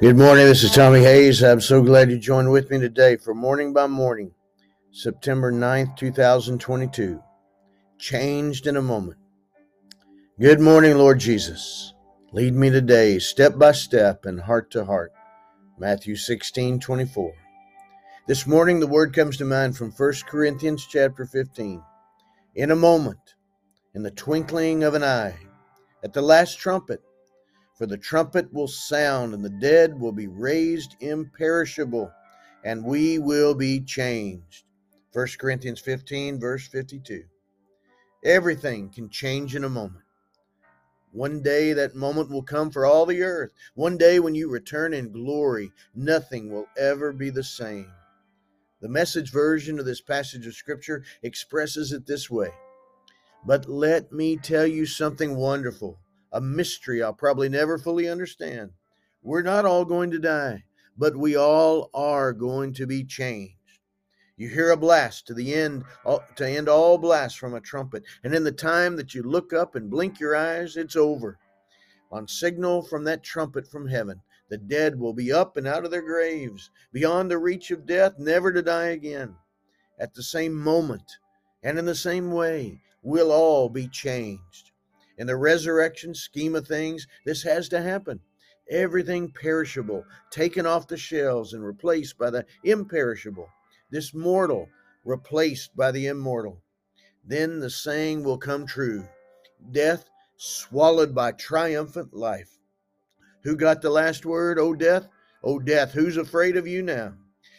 Good morning. This is Tommy Hayes. I'm so glad you joined with me today for Morning by Morning, September 9th, 2022. Changed in a moment. Good morning, Lord Jesus. Lead me today, step by step and heart to heart. Matthew 16, 24. This morning, the word comes to mind from 1 Corinthians chapter 15. In a moment, in the twinkling of an eye, at the last trumpet, for the trumpet will sound, and the dead will be raised imperishable, and we will be changed. 1 Corinthians 15, verse 52. Everything can change in a moment. One day that moment will come for all the earth. One day when you return in glory, nothing will ever be the same. The message version of this passage of Scripture expresses it this way But let me tell you something wonderful a mystery I'll probably never fully understand. We're not all going to die, but we all are going to be changed. You hear a blast to the end to end all blasts from a trumpet, and in the time that you look up and blink your eyes, it's over. On signal from that trumpet from heaven, the dead will be up and out of their graves, beyond the reach of death, never to die again. At the same moment and in the same way, we'll all be changed. In the resurrection scheme of things, this has to happen. Everything perishable taken off the shelves and replaced by the imperishable. This mortal replaced by the immortal. Then the saying will come true death swallowed by triumphant life. Who got the last word, O death? O death, who's afraid of you now?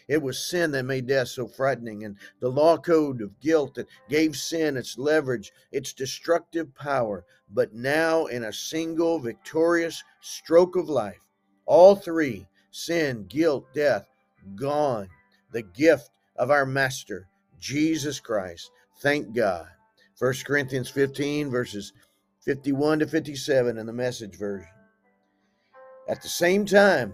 It was sin that made death so frightening, and the law code of guilt that gave sin its leverage, its destructive power. But now, in a single victorious stroke of life, all three sin, guilt, death gone. The gift of our Master, Jesus Christ. Thank God. 1 Corinthians 15, verses 51 to 57 in the message version. At the same time,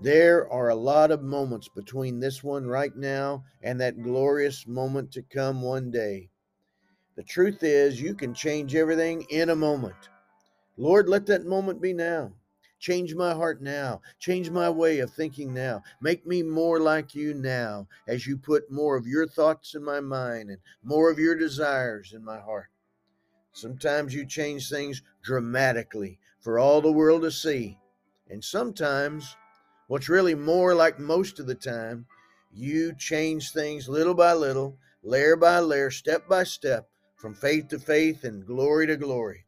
there are a lot of moments between this one right now and that glorious moment to come one day. The truth is, you can change everything in a moment. Lord, let that moment be now. Change my heart now. Change my way of thinking now. Make me more like you now as you put more of your thoughts in my mind and more of your desires in my heart. Sometimes you change things dramatically for all the world to see. And sometimes What's really more like most of the time, you change things little by little, layer by layer, step by step, from faith to faith and glory to glory.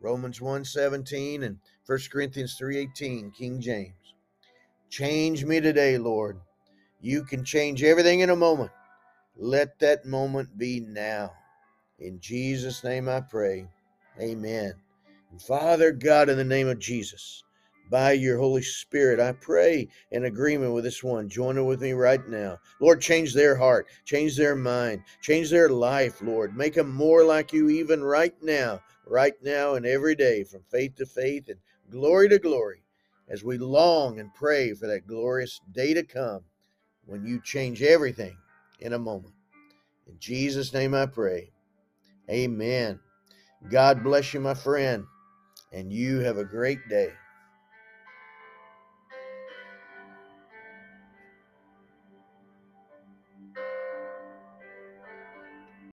Romans 1:17 and 1 Corinthians 3:18, King James. Change me today, Lord. You can change everything in a moment. Let that moment be now. In Jesus' name I pray. Amen. And Father God, in the name of Jesus, by your Holy Spirit. I pray in agreement with this one. Join it with me right now. Lord, change their heart, change their mind, change their life, Lord. Make them more like you even right now, right now and every day, from faith to faith and glory to glory, as we long and pray for that glorious day to come when you change everything in a moment. In Jesus' name I pray. Amen. God bless you, my friend, and you have a great day.